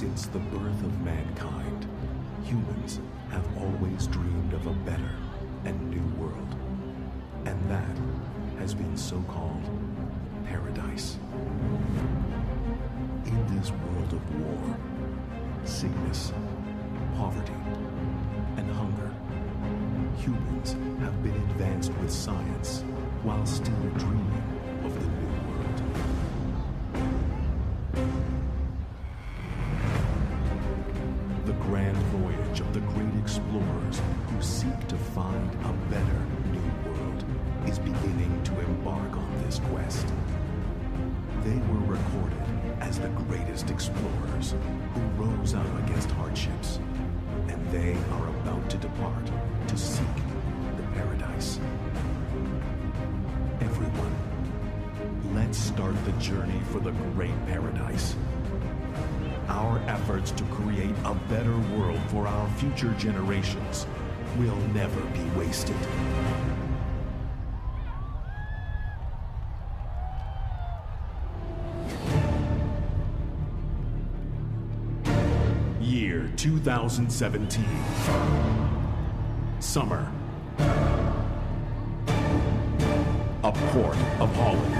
Since the birth of mankind, humans have always dreamed of a better and new world. And that has been so called paradise. In this world of war, sickness, poverty, and hunger, humans have been advanced with science while still dreaming of the this quest. They were recorded as the greatest explorers who rose up against hardships, and they are about to depart to seek the paradise. Everyone, let's start the journey for the great paradise. Our efforts to create a better world for our future generations will never be wasted. 2017. Summer. A port of Holland.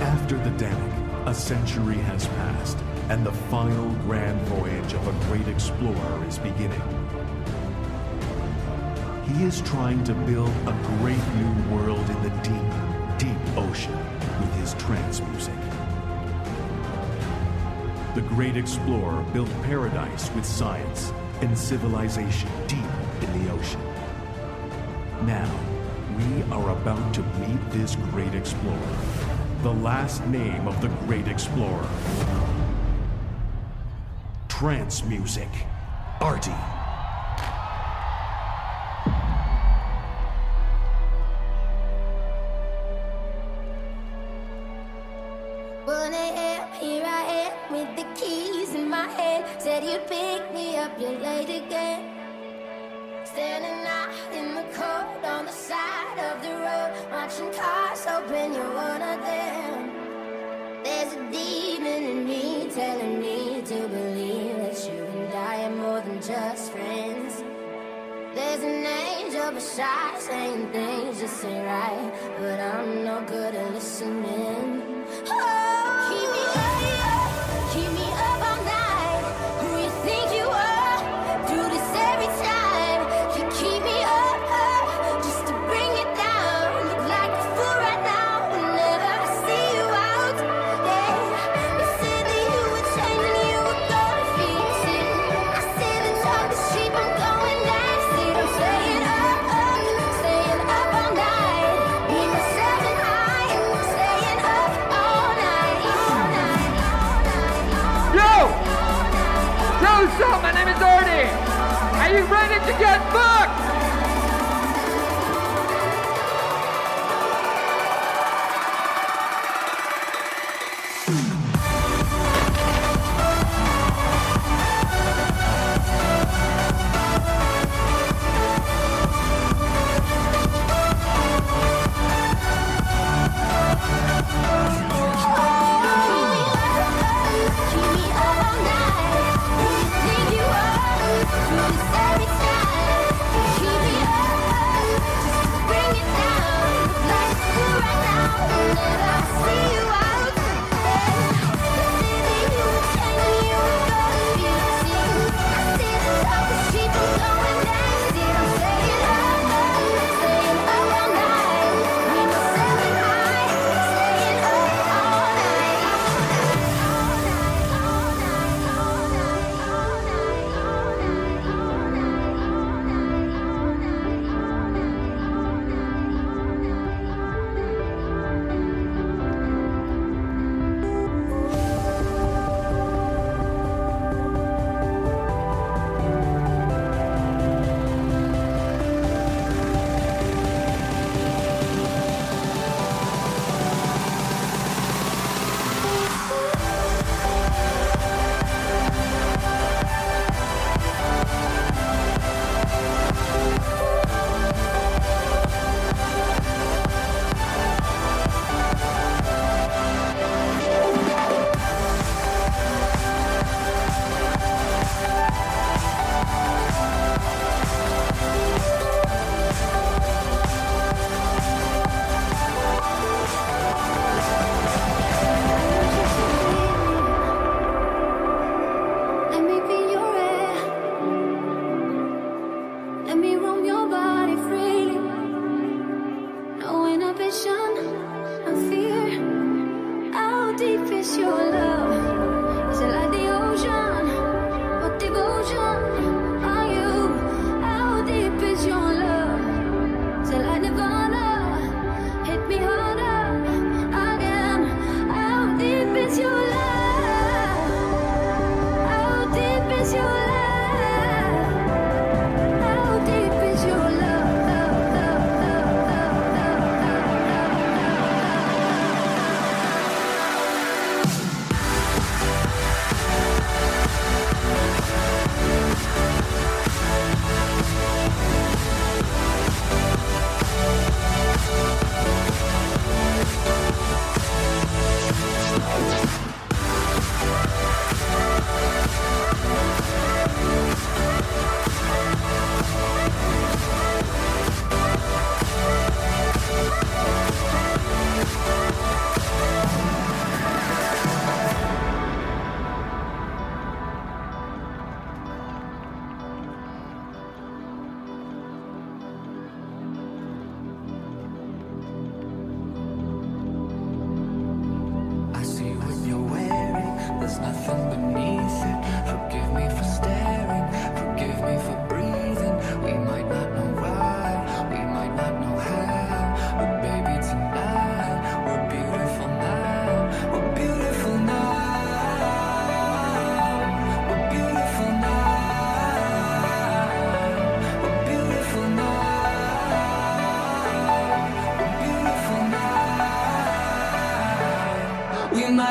After the Danik, a century has passed, and the final grand voyage of a great explorer is beginning. He is trying to build a great new world in the deep, deep ocean with his trance music. The great explorer built paradise with science and civilization deep in the ocean. Now, we are about to meet this great explorer, the last name of the great explorer. Trance music. Artie. Beside saying things just ain't right, but I'm no good at listening. Oh, Name is Artie. Are you ready to get fucked?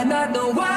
Everybody hold, let me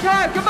Come on.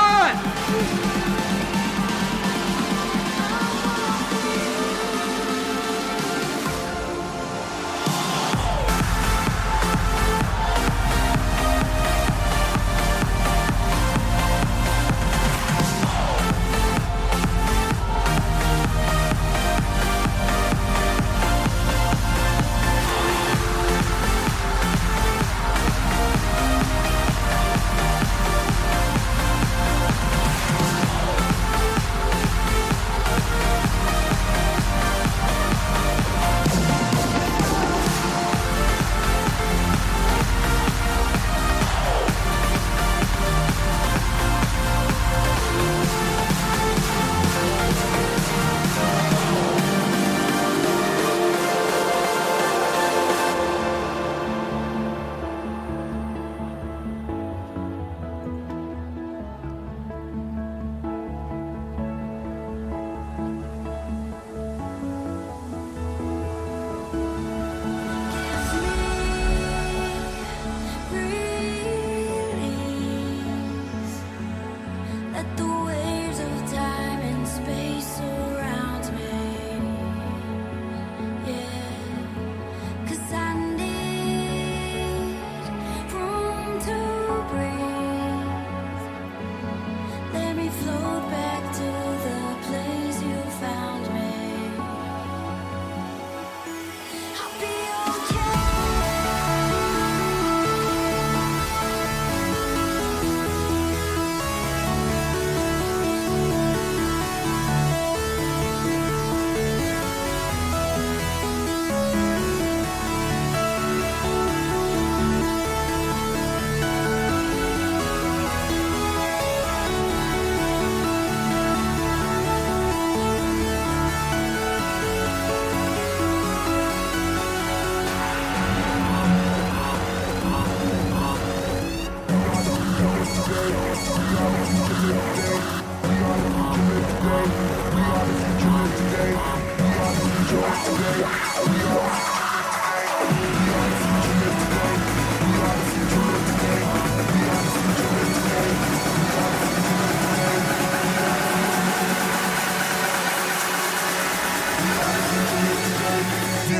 Get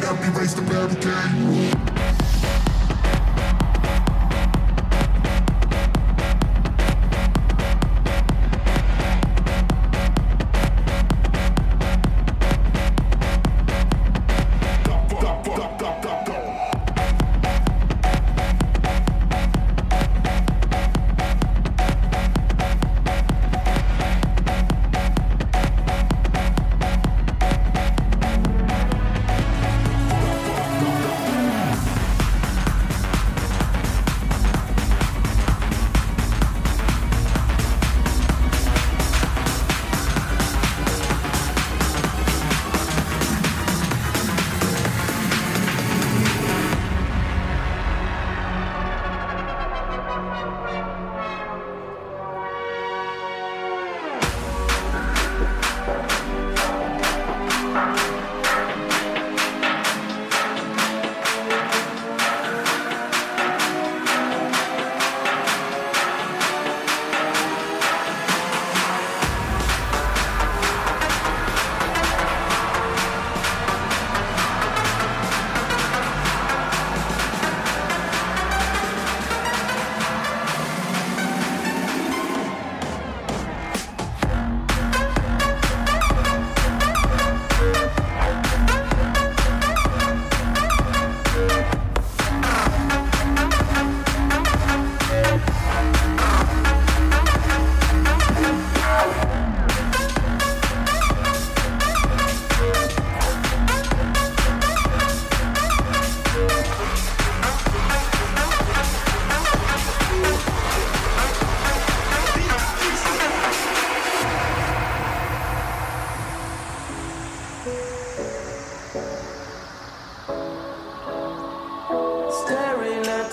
up, erase the barricade.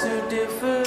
two different.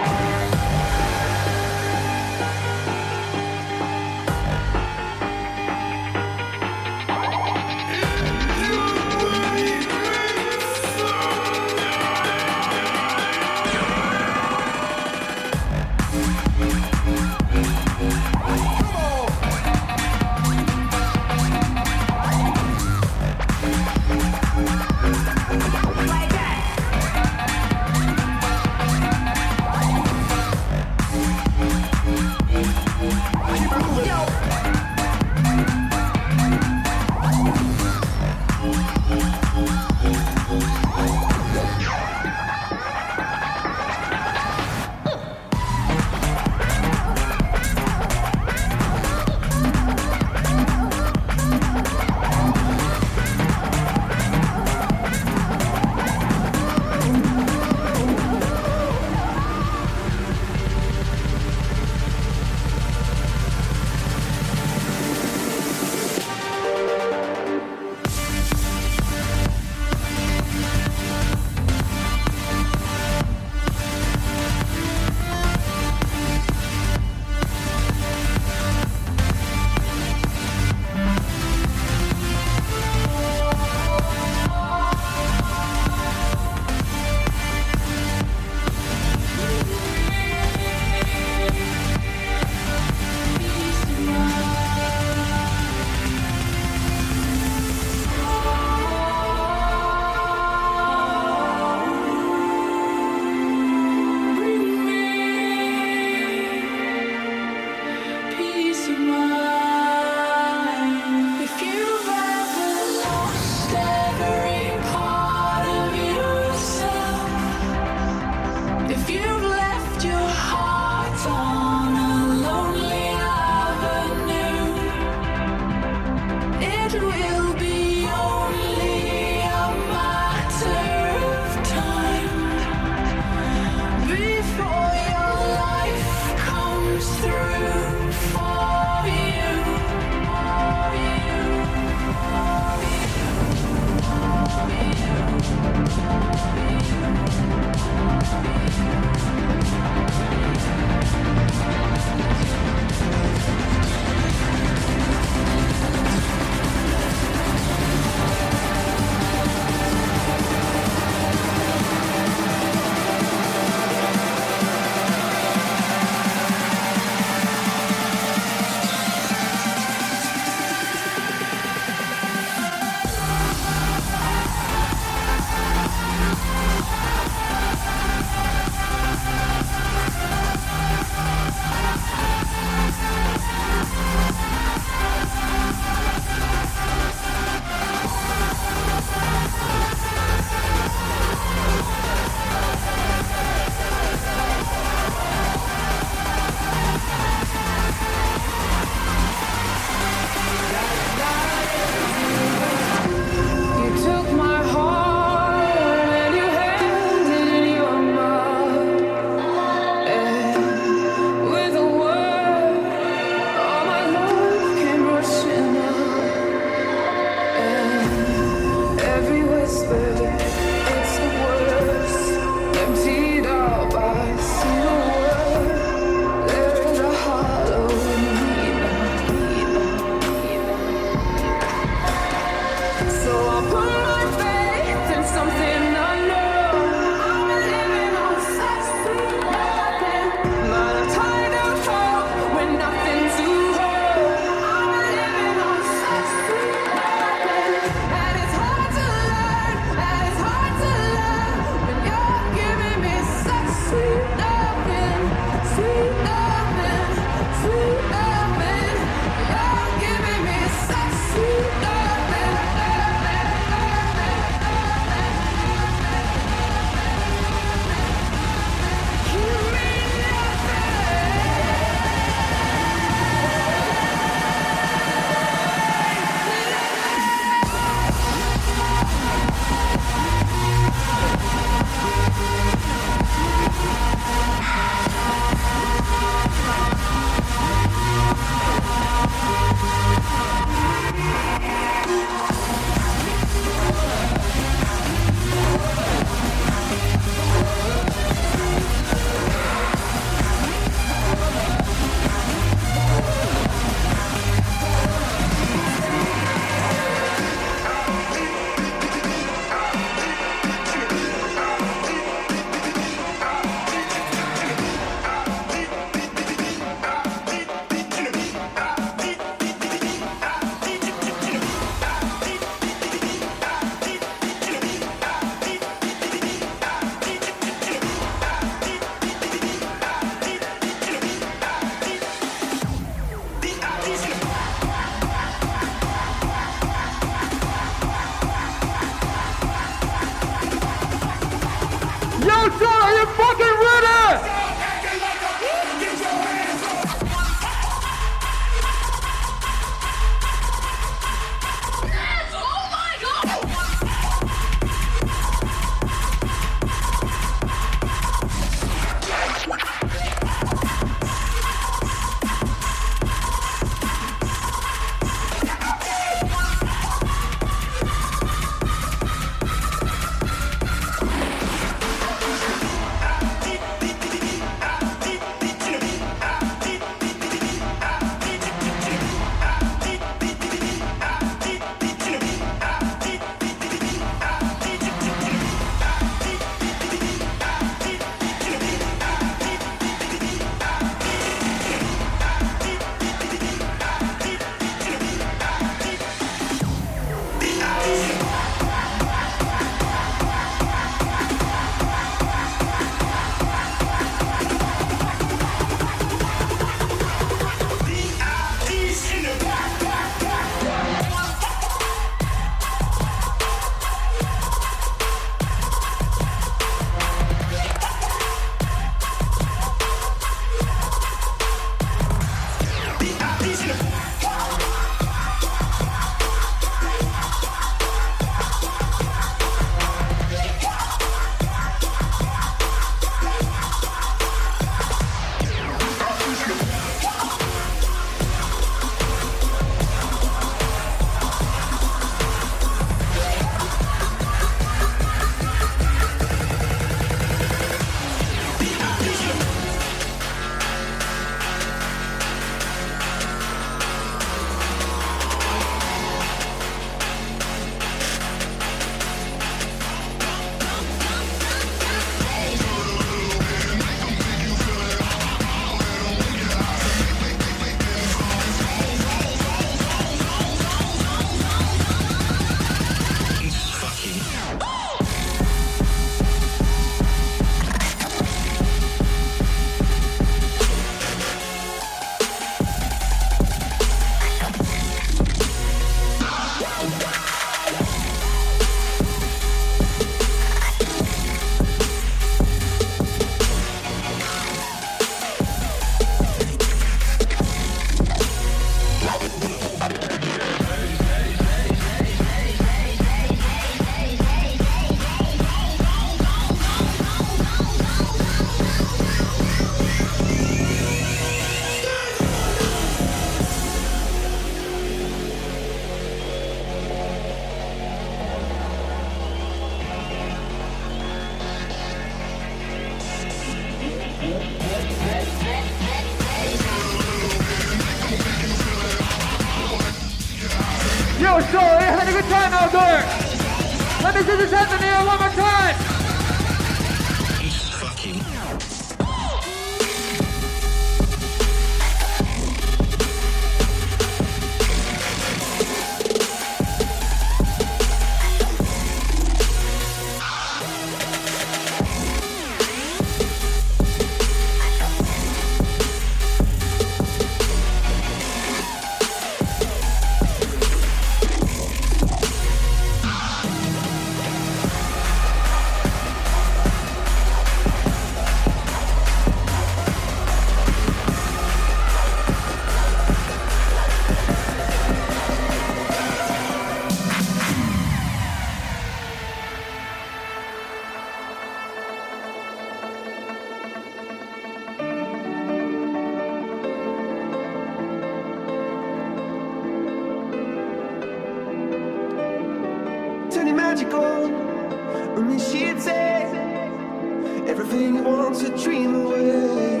Everything wants a dream away.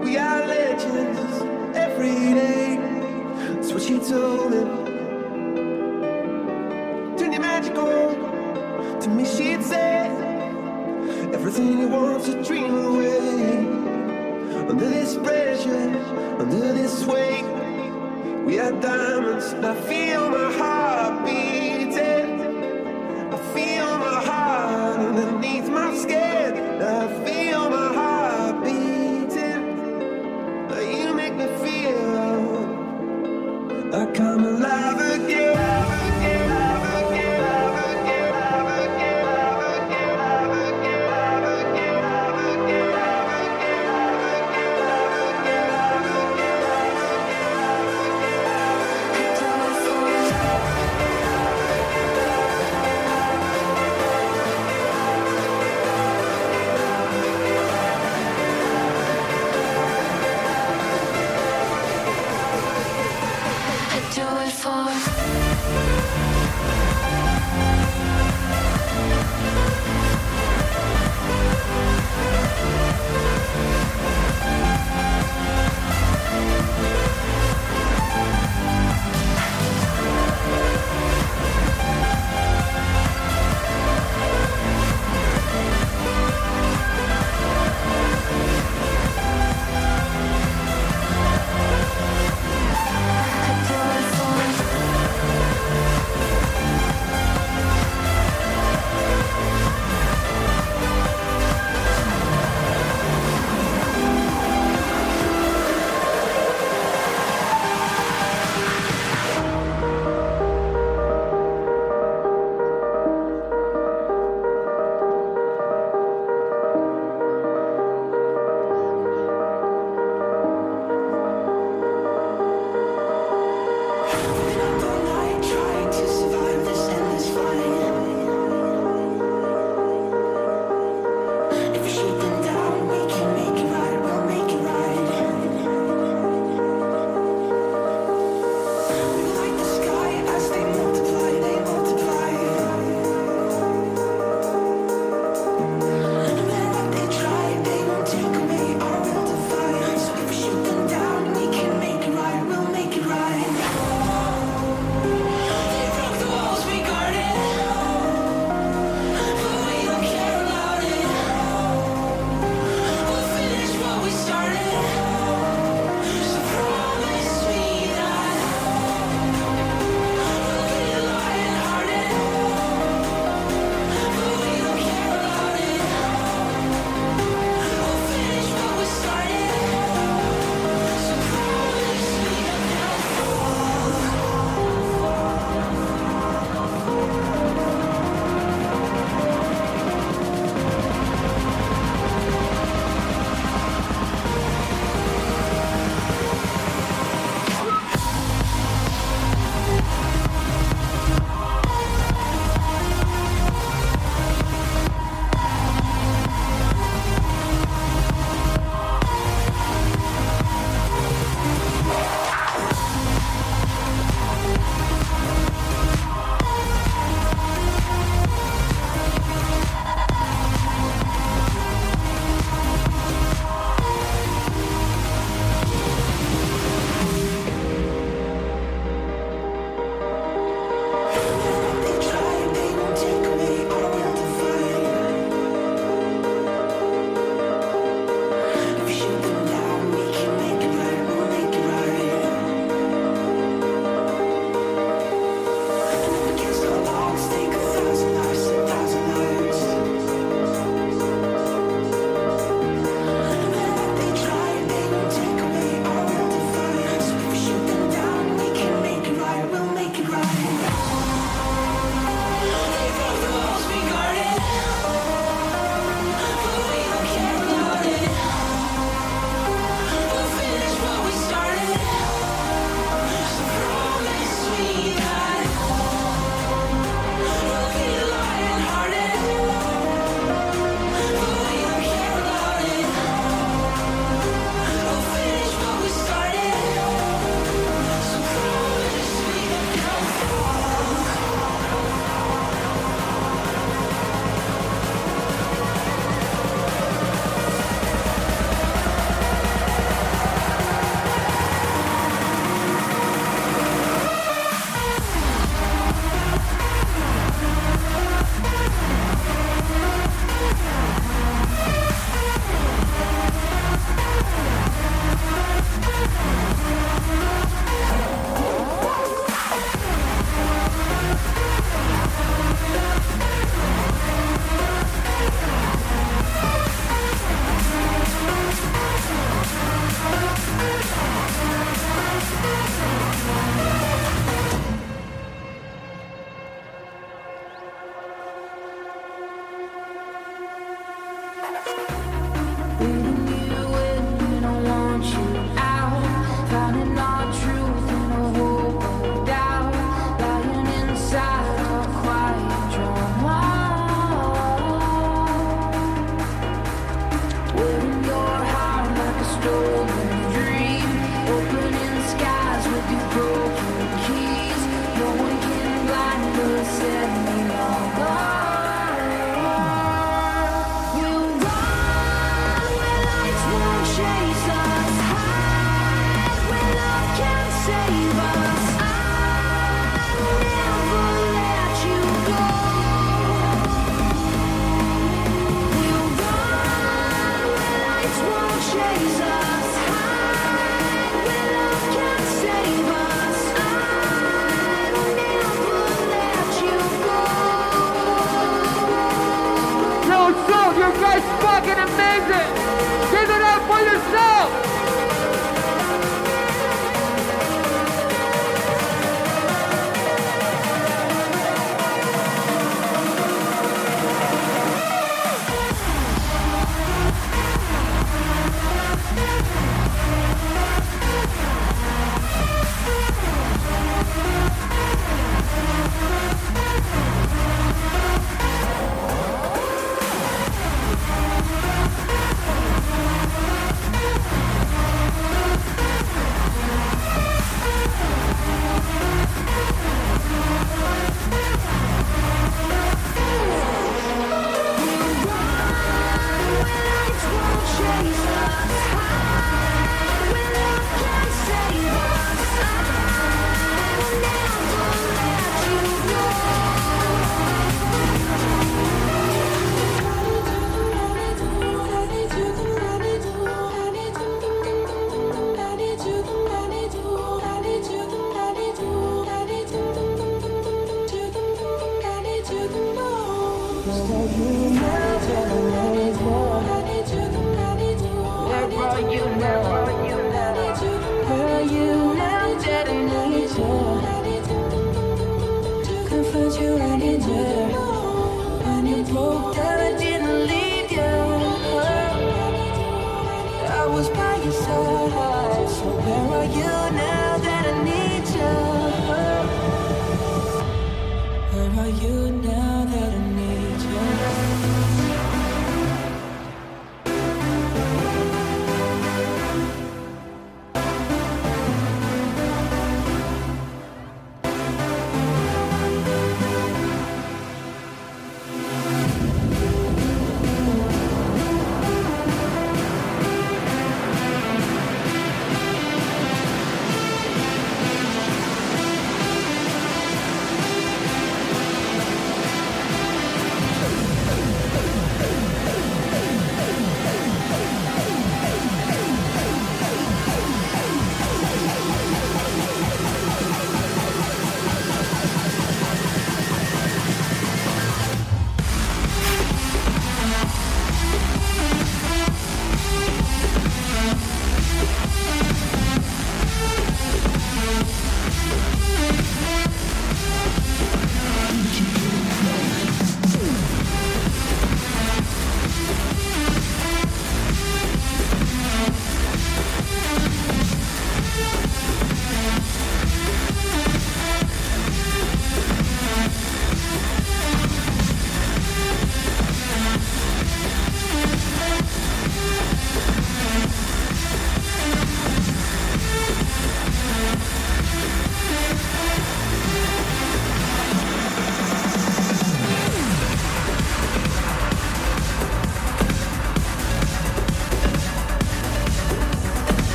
We are legends every day. That's what she told him. Turn your magic on. To me, she'd say, Everything wants a dream away. Under this pressure, under this weight, we are diamonds. I feel my heart.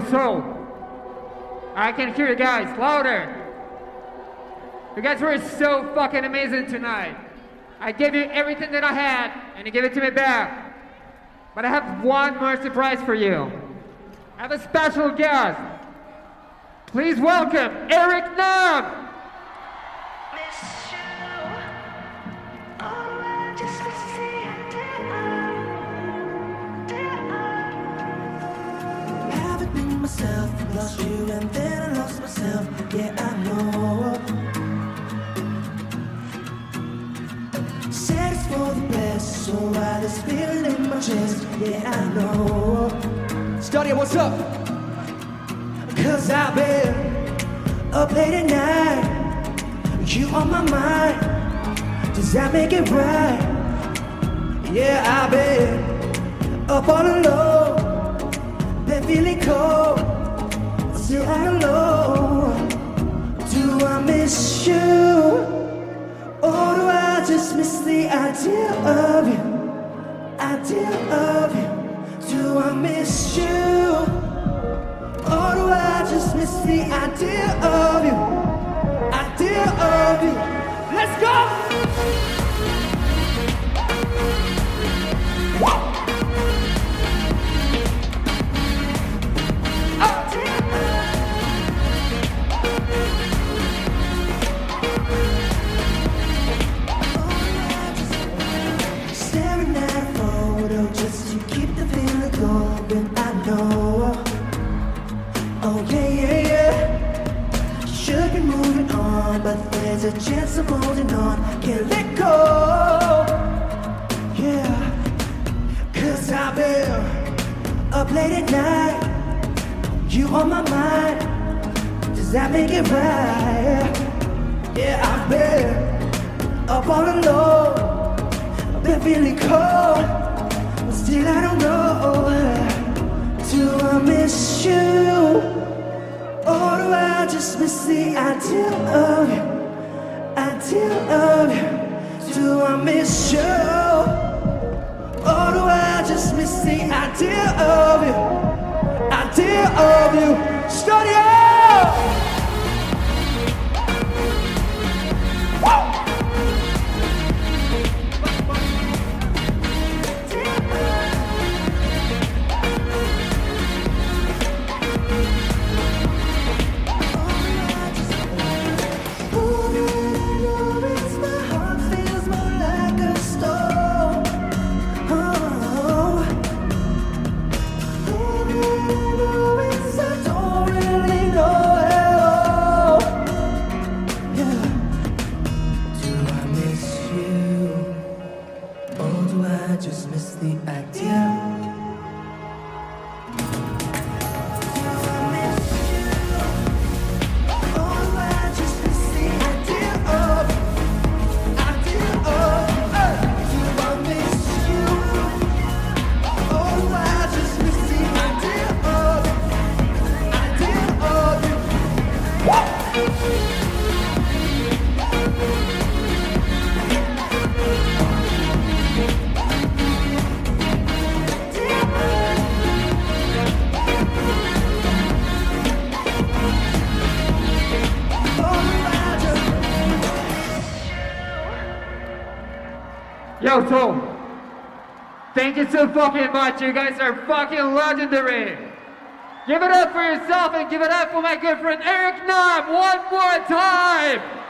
So I can hear you guys louder. You guys were so fucking amazing tonight. I gave you everything that I had, and you gave it to me back. But I have one more surprise for you. I have a special guest. Please welcome Eric Nam. What's up? Cause I've been up late at night. You on my mind. Does that make it right? Yeah, I've been up all alone. Been feeling cold. Still don't know. Do I miss you? Or do I just miss the idea of you? Idea of you. Do I miss you? Idea of you? Idea of you. Let's go! There's a chance I'm holding on. Can't let go. Yeah, cause I've been up late at night. You on my mind. Does that make it right? Yeah, I've been up all alone. I've been feeling cold, but still I don't know. Do I miss you? Or do I just miss the idea of you? Idea of you? Do I miss you? Or do I just miss the idea of you? Idea of you? Study thank you so fucking much. You guys are fucking legendary. Give it up for yourself and give it up for my good friend Eric Nam one more time.